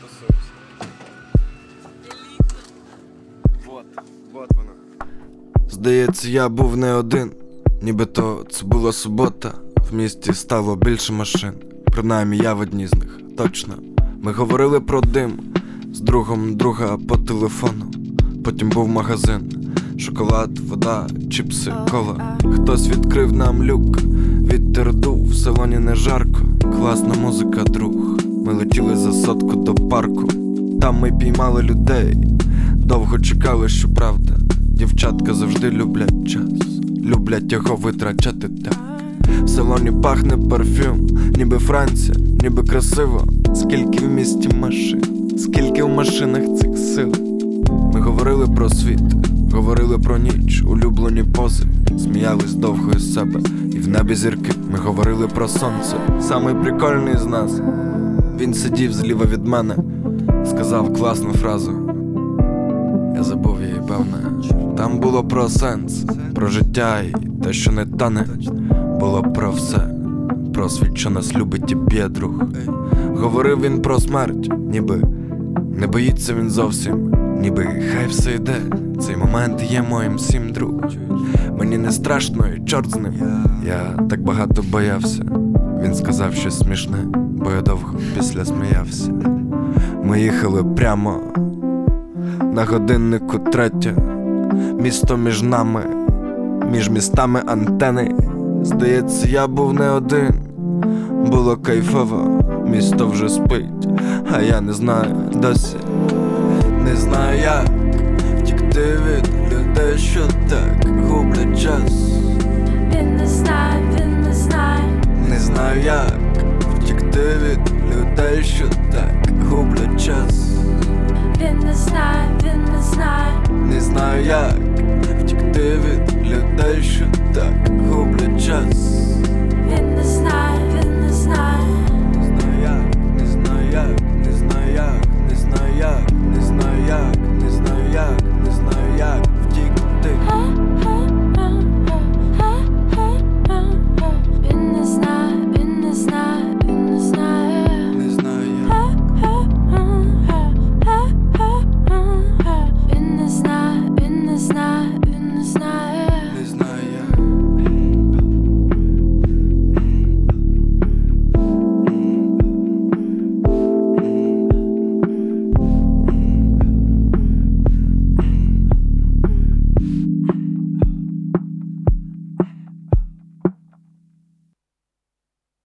тусуємося. Вот, вот воно. Здається, я був не один, нібито це була субота. В місті стало більше машин. Принаймні я в одній з них. Точно. Ми говорили про дим з другом друга по телефону. Потім був магазин, шоколад, вода, чіпси, кола. Хтось відкрив нам люк, вітер дув, в салоні не жарко, класна музика, друг. Ми летіли за сотку до парку. Там ми піймали людей, довго чекали, що правда. Дівчатка завжди люблять час, люблять його витрачати так. В салоні пахне парфюм, ніби Франція, ніби красиво. Скільки в місті машин, скільки в машинах цих сил. Ми говорили про світ, говорили про ніч, улюблені пози, сміялись довго із себе, і в небі зірки. Ми говорили про сонце, самий прикольний з нас. Він сидів зліва від мене, сказав класну фразу. Я забув її, певне. Там було про сенс, про життя і те, що не тане. Було про все, про світ, що нас любить і б'є друг. Говорив він про смерть, ніби не боїться він зовсім, ніби хай все йде. Цей момент є моїм всім друг. Мені не страшно, і чорт з ним. Я так багато боявся. Він сказав щось смішне, бо я довго після сміявся. Ми їхали прямо на годиннику третє, місто між нами, між містами антени. Здається, я був не один, було кайфово, місто вже спить, а я не знаю досі, не знаю як втікти від людей, що так гублять.